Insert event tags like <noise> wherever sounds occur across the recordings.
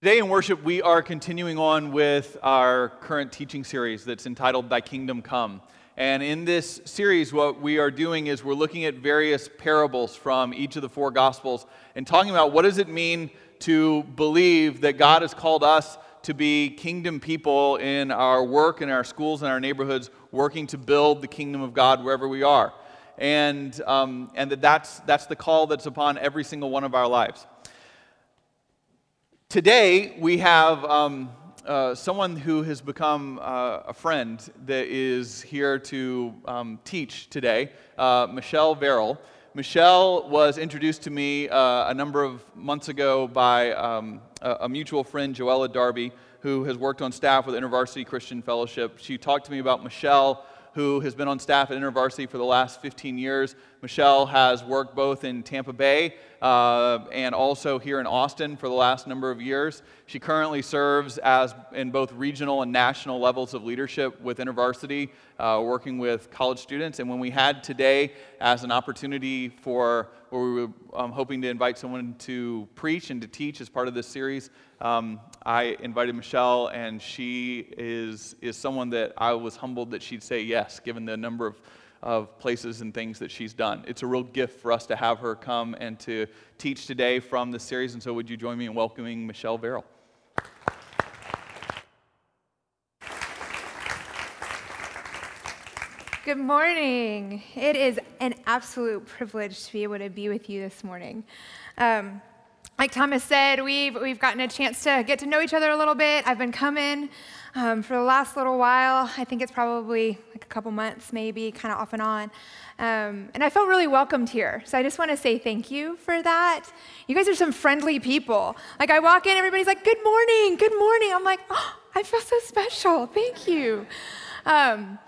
Today in worship, we are continuing on with our current teaching series that's entitled Thy Kingdom Come. And in this series, what we are doing is we're looking at various parables from each of the four Gospels and talking about what does it mean to believe that God has called us to be kingdom people in our work, in our schools, in our neighborhoods, working to build the kingdom of God wherever we are. And, um, and that that's, that's the call that's upon every single one of our lives. Today, we have um, uh, someone who has become uh, a friend that is here to um, teach today, uh, Michelle Verrill. Michelle was introduced to me uh, a number of months ago by um, a, a, mutual friend, Joella Darby, who has worked on staff with InterVarsity Christian Fellowship. She talked to me about Michelle who has been on staff at InterVarsity for the last 15 years. Michelle has worked both in Tampa Bay uh, and also here in Austin for the last number of years. She currently serves as in both regional and national levels of leadership with InterVarsity, uh, working with college students. And when we had today as an opportunity for where we were um, hoping to invite someone to preach and to teach as part of this series, um, I invited Michelle, and she is, is someone that I was humbled that she'd say yes, given the number of, of places and things that she's done. It's a real gift for us to have her come and to teach today from the series. And so, would you join me in welcoming Michelle Verrill? Good morning. It is an absolute privilege to be able to be with you this morning. Um, like Thomas said, we've, we've gotten a chance to get to know each other a little bit. I've been coming um, for the last little while. I think it's probably like a couple months, maybe, kind of off and on. Um, and I felt really welcomed here. So I just want to say thank you for that. You guys are some friendly people. Like I walk in, everybody's like, good morning, good morning. I'm like, oh, I feel so special. Thank you. Um,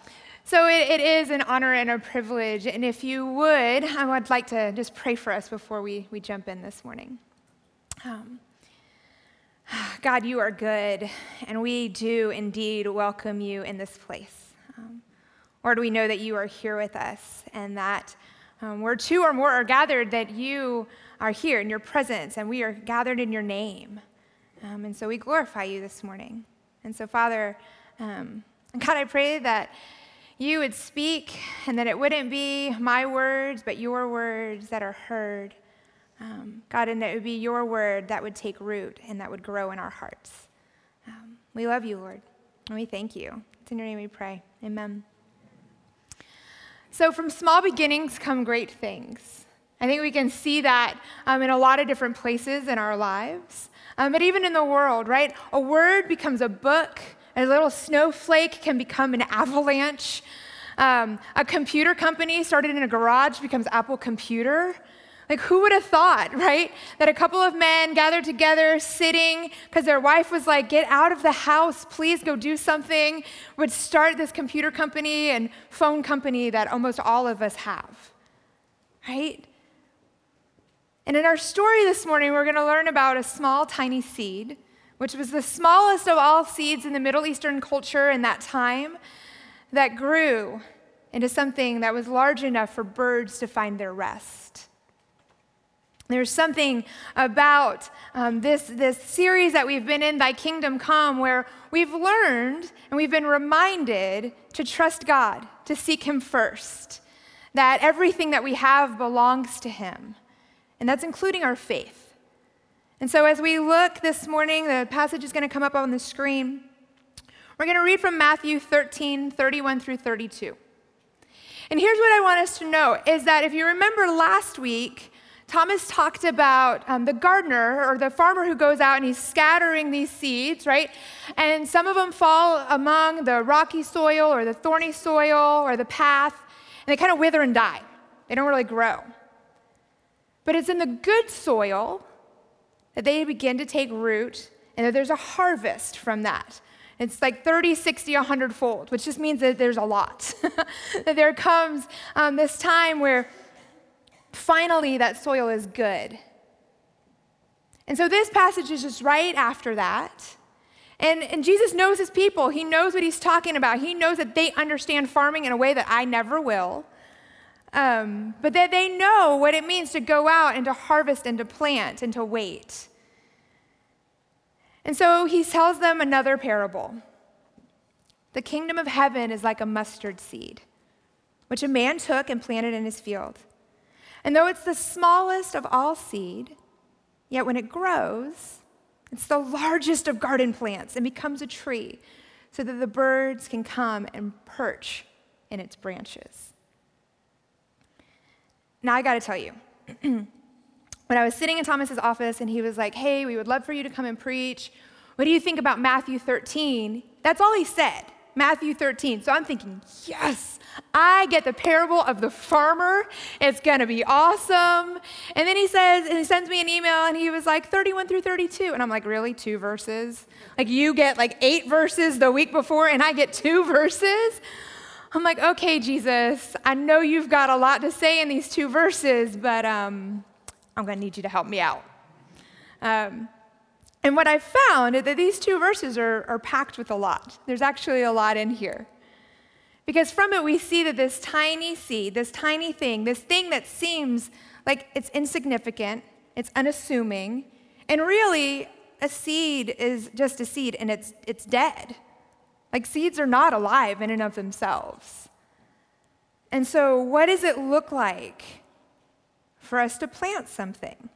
so it, it is an honor and a privilege. And if you would, I would like to just pray for us before we, we jump in this morning. Um, <sighs> God, you are good, and we do indeed welcome you in this place. Um, Lord, we know that you are here with us, and that um, where two or more are gathered, that you are here in your presence, and we are gathered in your name. Um, and so we glorify you this morning. And so, Father, um, God, I pray that you would speak, and that it wouldn't be my words, but your words that are heard. Um, God, and that it would be your word that would take root and that would grow in our hearts. Um, we love you, Lord, and we thank you. It's in your name we pray. Amen. So, from small beginnings come great things. I think we can see that um, in a lot of different places in our lives, um, but even in the world, right? A word becomes a book, a little snowflake can become an avalanche. Um, a computer company started in a garage becomes Apple Computer. Like, who would have thought, right? That a couple of men gathered together, sitting, because their wife was like, get out of the house, please go do something, would start this computer company and phone company that almost all of us have, right? And in our story this morning, we're going to learn about a small, tiny seed, which was the smallest of all seeds in the Middle Eastern culture in that time, that grew into something that was large enough for birds to find their rest. There's something about um, this, this series that we've been in, Thy Kingdom Come, where we've learned and we've been reminded to trust God, to seek Him first, that everything that we have belongs to Him, and that's including our faith. And so, as we look this morning, the passage is going to come up on the screen. We're going to read from Matthew 13, 31 through 32. And here's what I want us to know is that if you remember last week, Thomas talked about um, the gardener or the farmer who goes out and he's scattering these seeds, right? And some of them fall among the rocky soil or the thorny soil or the path, and they kind of wither and die. They don't really grow. But it's in the good soil that they begin to take root and that there's a harvest from that. It's like 30, 60, 100 fold, which just means that there's a lot. <laughs> that there comes um, this time where finally that soil is good. And so this passage is just right after that. And, and Jesus knows his people. He knows what he's talking about. He knows that they understand farming in a way that I never will. Um, but that they know what it means to go out and to harvest and to plant and to wait. And so he tells them another parable. The kingdom of heaven is like a mustard seed, which a man took and planted in his field. And though it's the smallest of all seed, yet when it grows, it's the largest of garden plants and becomes a tree so that the birds can come and perch in its branches. Now, I got to tell you, <clears throat> when I was sitting in Thomas's office and he was like, hey, we would love for you to come and preach. What do you think about Matthew 13? That's all he said. Matthew 13. So I'm thinking, yes, I get the parable of the farmer. It's going to be awesome. And then he says, and he sends me an email and he was like 31 through 32. And I'm like, really? Two verses? Like you get like eight verses the week before and I get two <laughs> verses? I'm like, okay, Jesus, I know you've got a lot to say in these two verses, but um, I'm going to need you to help me out. Um, and what I found is that these two verses are, are packed with a lot. There's actually a lot in here. Because from it, we see that this tiny seed, this tiny thing, this thing that seems like it's insignificant, it's unassuming, and really, a seed is just a seed and it's, it's dead. Like seeds are not alive in and of themselves. And so, what does it look like for us to plant something?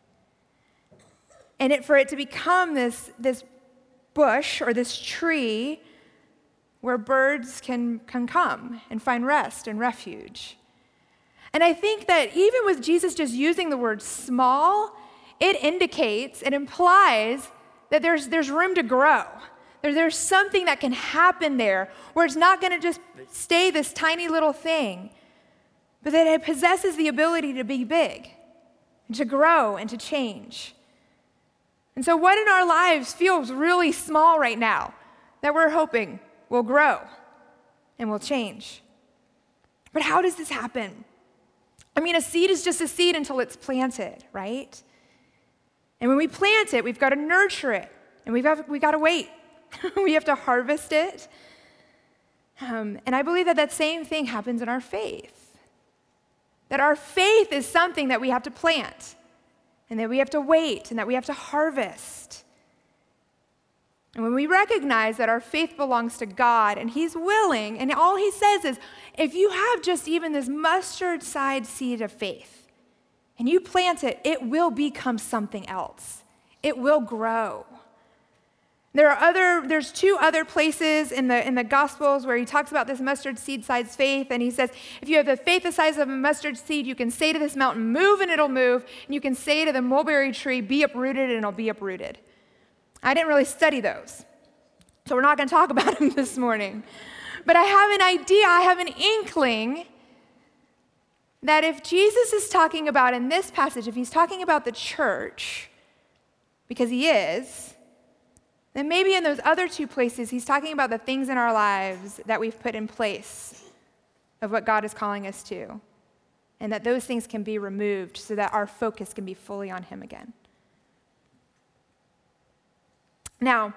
And it, for it to become this, this bush or this tree where birds can, can come and find rest and refuge. And I think that even with Jesus just using the word small, it indicates, it implies that there's, there's room to grow. There, there's something that can happen there where it's not going to just stay this tiny little thing, but that it possesses the ability to be big and to grow and to change. And so, what in our lives feels really small right now that we're hoping will grow and will change? But how does this happen? I mean, a seed is just a seed until it's planted, right? And when we plant it, we've got to nurture it, and we've got, we've got to wait. <laughs> we have to harvest it. Um, and I believe that that same thing happens in our faith. That our faith is something that we have to plant and that we have to wait and that we have to harvest. And when we recognize that our faith belongs to God and He's willing, and all He says is, if you have just even this mustard side seed of faith and you plant it, it will become something else. It will grow. There are other, there's two other places in the, in the Gospels where he talks about this mustard seed size faith, and he says, if you have the faith the size of a mustard seed, you can say to this mountain, move, and it'll move, and you can say to the mulberry tree, be uprooted, and it'll be uprooted. I didn't really study those, so we're not going to talk <laughs> about them this morning. But I have an idea, I have an inkling that if Jesus is talking about in this passage, if he's talking about the church, because he is, then maybe in those other two places, he's talking about the things in our lives that we've put in place of what God is calling us to, and that those things can be removed so that our focus can be fully on him again. Now,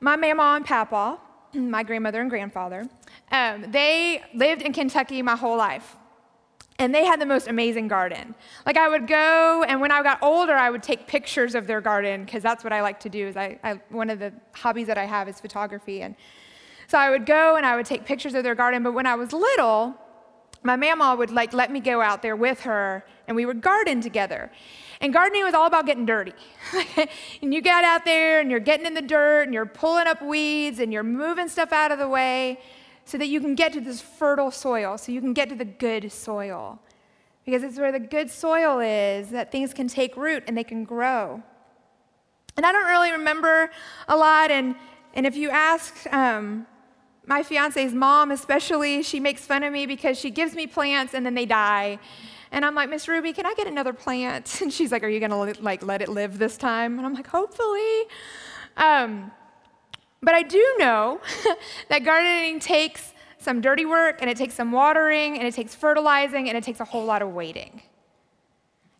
my mama and papa, <clears throat> my grandmother and grandfather, um, they lived in Kentucky my whole life and they had the most amazing garden. Like I would go, and when I got older, I would take pictures of their garden because that's what I like to do. Is I, I, one of the hobbies that I have is photography, and so I would go and I would take pictures of their garden. But when I was little, my mama would like let me go out there with her, and we would garden together. And gardening was all about getting dirty. <laughs> and you get out there and you're getting in the dirt and you're pulling up weeds and you're moving stuff out of the way so that you can get to this fertile soil, so you can get to the good soil. Because it's where the good soil is that things can take root and they can grow. And I don't really remember a lot, and, and if you ask um, my fiance's mom, especially, she makes fun of me because she gives me plants and then they die. And I'm like, Miss Ruby, can I get another plant? <laughs> And she's like, Are you gonna like let it live this time? And I'm like, Hopefully. Um, but I do know <laughs> that gardening takes some dirty work, and it takes some watering, and it takes fertilizing, and it takes a whole lot of waiting.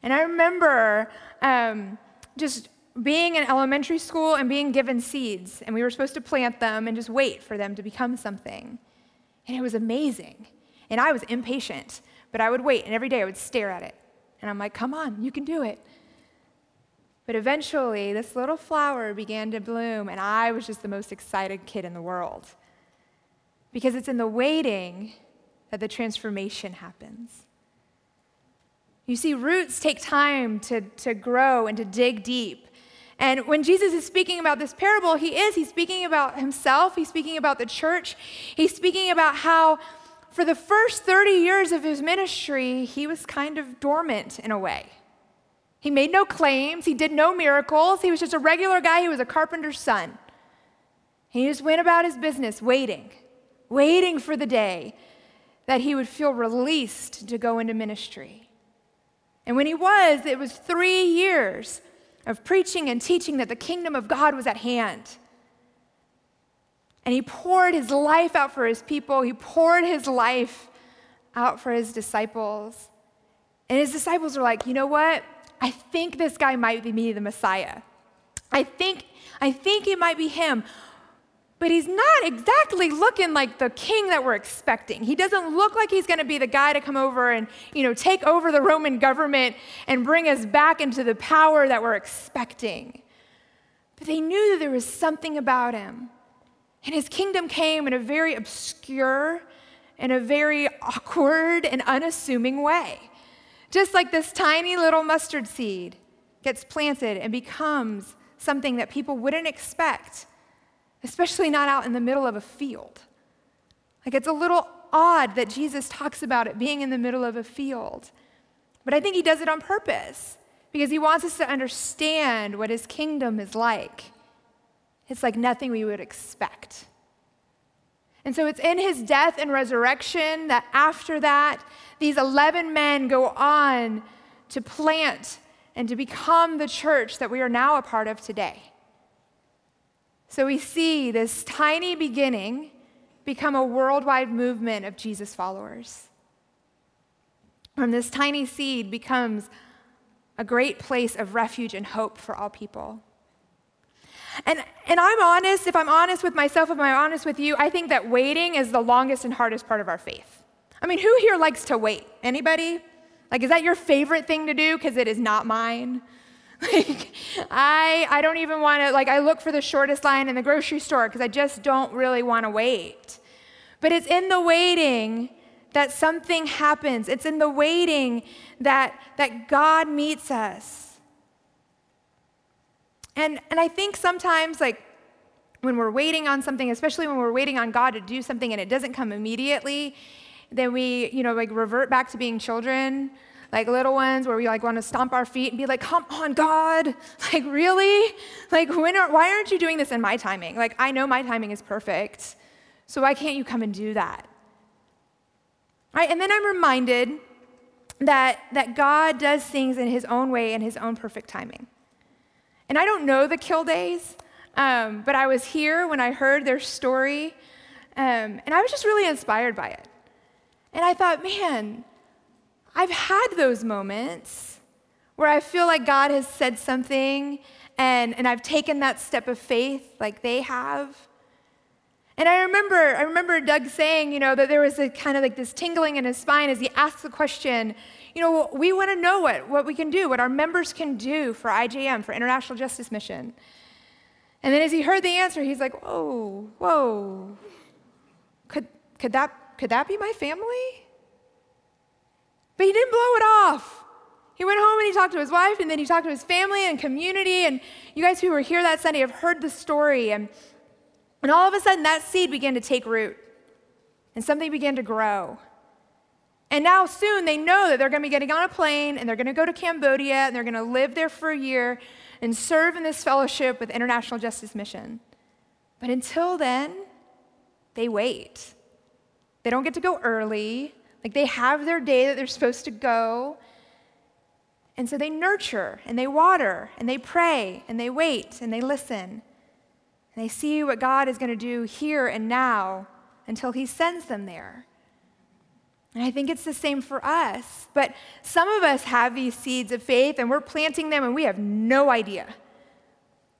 And I remember um, just being in elementary school and being given seeds, and we were supposed to plant them and just wait for them to become something. And it was amazing. And I was impatient, but I would wait, and every day I would stare at it. And I'm like, come on, you can do it. But eventually, this little flower began to bloom, and I was just the most excited kid in the world. Because it's in the waiting that the transformation happens. You see, roots take time to, to grow and to dig deep. And when Jesus is speaking about this parable, he is. He's speaking about himself, he's speaking about the church, he's speaking about how for the first 30 years of his ministry, he was kind of dormant in a way. He made no claims, he did no miracles, he was just a regular guy, he was a carpenter's son. He just went about his business waiting, waiting for the day that he would feel released to go into ministry. And when he was, it was three years of preaching and teaching that the kingdom of God was at hand. And he poured his life out for his people, he poured his life out for his disciples. And his disciples were like, you know what? I think this guy might be the Messiah. I think, I think it might be him. But he's not exactly looking like the king that we're expecting. He doesn't look like he's going to be the guy to come over and, you know, take over the Roman government and bring us back into the power that we're expecting. But they knew that there was something about him. And his kingdom came in a very obscure, in a very awkward and unassuming way. Just like this tiny little mustard seed gets planted and becomes something that people wouldn't expect especially not out in the middle of a field. Like it's a little odd that Jesus talks about it being in the middle of a field. But I think he does it on purpose because he wants us to understand what his kingdom is like. It's like nothing we would expect. And so it's in his death and resurrection that after that, these 11 men go on to plant and to become the church that we are now a part of today. So we see this tiny beginning become a worldwide movement of Jesus followers. From this tiny seed becomes a great place of refuge and hope for all people. And, and I'm honest, if I'm honest with myself, if I'm honest with you, I think that waiting is the longest and hardest part of our faith. I mean, who here likes to wait? Anybody? Like, is that your favorite thing to do? Because it is not mine. <laughs> Like, I, I don't even want to, like, I look for the shortest line in the grocery store because I just don't really want to wait. But it's in the waiting that something happens. It's in the waiting that, that God meets us. And, and I think sometimes, like, when we're waiting on something, especially when we're waiting on God to do something and it doesn't come immediately, then we, you know, like revert back to being children like little ones where we like want to stomp our feet and be like, come on, God. <laughs> Like, really? Like, when are, why aren't you doing this in my timing? Like, I know my timing is perfect. So why can't you come and do that? Right? And then I'm reminded that, that God does things in his own way and his own perfect timing. And I don't know the Kildays, um, but I was here when I heard their story, um, and I was just really inspired by it. And I thought, man, I've had those moments where I feel like God has said something and, and I've taken that step of faith like they have. And I remember, I remember Doug saying, you know, that there was a kind of like this tingling in his spine as he asked the question, you know, we want to know what, what we can do, what our members can do for IJM, for International Justice Mission. And then as he heard the answer, he's like, whoa, whoa, could, could, that, could that be my family? But he didn't blow it off. He went home and he talked to his wife, and then he talked to his family and community. And you guys who were here that Sunday have heard the story. And, and all of a sudden, that seed began to take root, and something began to grow. And now, soon, they know that they're going to be getting on a plane and they're going to go to Cambodia and they're going to live there for a year and serve in this fellowship with International Justice Mission. But until then, they wait. They don't get to go early. Like they have their day that they're supposed to go. And so they nurture and they water and they pray and they wait and they listen. And they see what God is going to do here and now until He sends them there. And I think it's the same for us. But some of us have these seeds of faith and we're planting them and we have no idea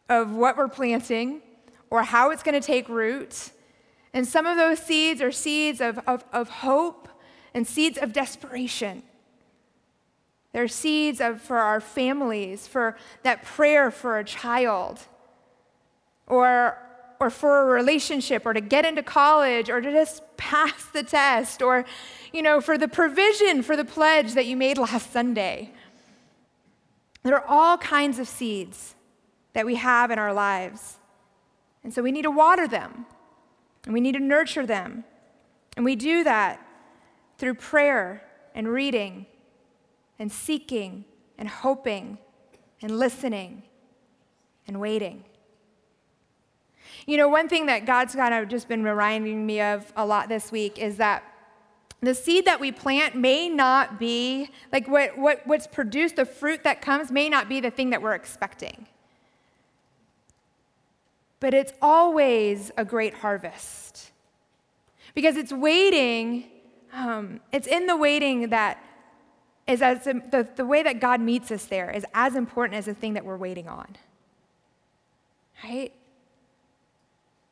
of what we're planting or how it's going to take root. And some of those seeds are seeds of, of, of hope and seeds of desperation. They're seeds of, for our families, for that prayer for a child, or, or for a relationship, or to get into college, or to just <laughs> pass the test, or, you know, for the provision for the pledge that you made last Sunday. There are all kinds of seeds that we have in our lives. And so we need to water them, and we need to nurture them. And we do that through prayer and reading and seeking and hoping and listening and waiting. You know, one thing that God's kind of just been reminding me of a lot this week is that the seed that we plant may not be, like what, what, what's produced, the fruit that comes may not be the thing that we're expecting. But it's always a great harvest. Because it's waiting, um, it's in the waiting that is as the, the way that God meets us there is as important as the thing that we're waiting on. Right?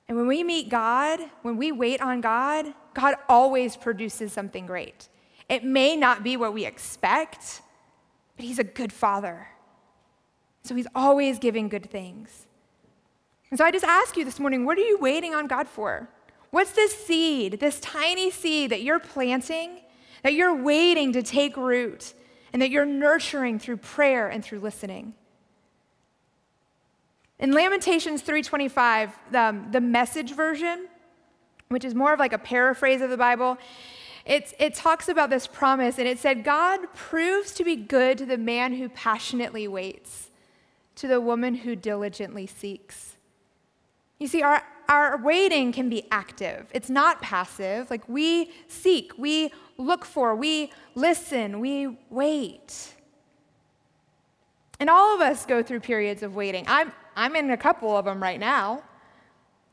And when we meet God, when we wait on God, God always produces something great. It may not be what we expect, but He's a good Father. So He's always giving good things. And so I just ask you this morning what are you waiting on God for? What's this seed, this tiny seed that you're planting, that you're waiting to take root, and that you're nurturing through prayer and through listening? In Lamentations 3:25, the, um, the message version, which is more of like a paraphrase of the Bible, it, it talks about this promise, and it said, God proves to be good to the man who passionately waits, to the woman who diligently seeks. You see, our, our waiting can be active, it's not passive. Like we seek, we look for, we listen, we wait. And all of us go through periods of waiting. I'm, I'm in a couple of them right now,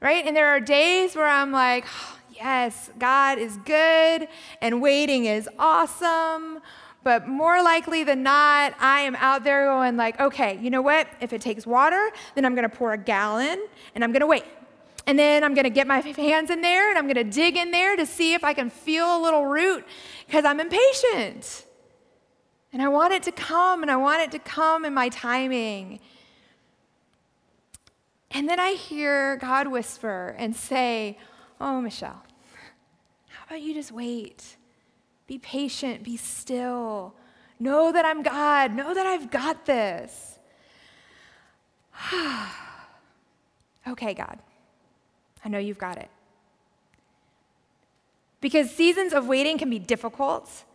right? And there are days where I'm like, <sighs> yes, God is good and waiting is awesome. But more likely than not, I am out there going like, okay, you know what? If it takes water, then I'm going to pour a gallon and I'm going to wait. And then I'm going to get my <laughs> hands in there and I'm going to dig in there to see if I can feel a little root because I'm impatient. And I want it to come and I want it to come in my timing. And then I hear God whisper and say, Oh, Michelle, how about you just wait? Be patient, be still. Know that I'm God. Know that I've got this. <sighs> okay, God, I know you've got it. Because seasons of waiting can be difficult,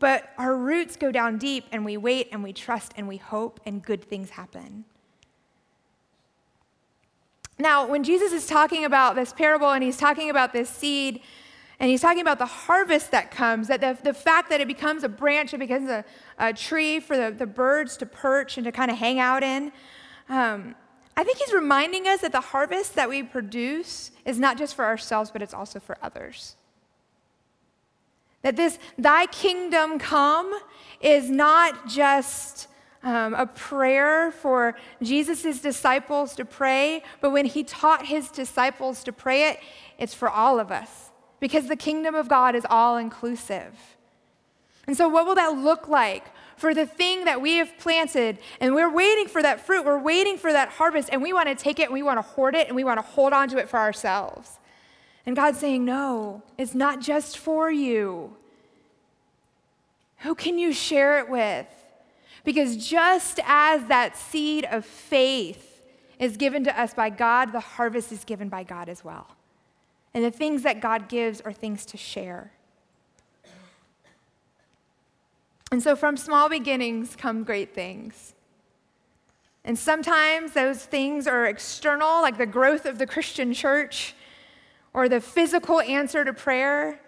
but our roots go down deep and we wait and we trust and we hope and good things happen. Now, when Jesus is talking about this parable and he's talking about this seed, and he's talking about the harvest that comes, that the, the fact that it becomes a branch, it becomes a, a tree for the, the birds to perch and to kind of hang out in. Um, I think he's reminding us that the harvest that we produce is not just for ourselves, but it's also for others. That this, thy kingdom come, is not just um, a prayer for Jesus' disciples to pray, but when he taught his disciples to pray it, it's for all of us because the kingdom of God is all inclusive. And so, what will that look like for the thing that we have planted? And we're waiting for that fruit, we're waiting for that harvest, and we want to take it and we want to hoard it and we want to hold on to it for ourselves. And God's saying, No, it's not just for you. Who can you share it with? Because just as that seed of faith is given to us by God, the harvest is given by God as well. And the things that God gives are things to share. And so from small beginnings come great things. And sometimes those things are external, like the growth of the Christian church or the physical answer to prayer.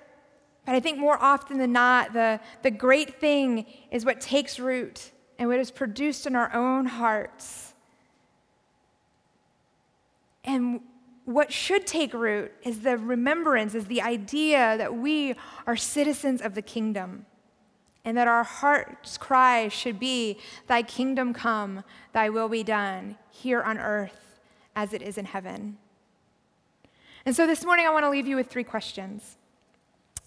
But I think more often than not, the, the great thing is what takes root and what is produced in our own hearts. And what should take root is the remembrance, is the idea that we are citizens of the kingdom and that our heart's cry should be, Thy kingdom come, Thy will be done, here on earth as it is in heaven. And so this morning, I want to leave you with three questions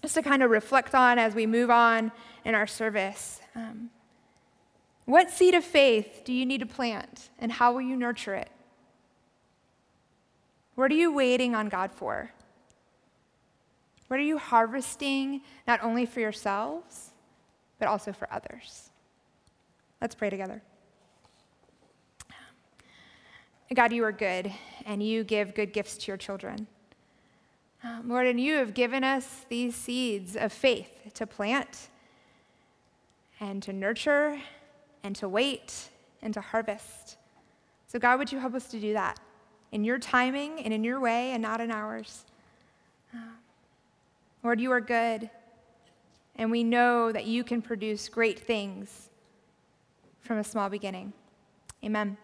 just to kind of reflect on as we move on in our service. Um, What seed of faith do you need to plant, and how will you nurture it? What are you waiting on God for? What are you harvesting not only for yourselves, but also for others? Let's pray together. God, you are good, and you give good gifts to your children. Um, Lord, and you have given us these seeds of faith to plant and to nurture and to wait and to harvest. So, God, would you help us to do that in your timing and in your way and not in ours? Uh, Lord, you are good, and we know that you can produce great things from a small beginning. Amen.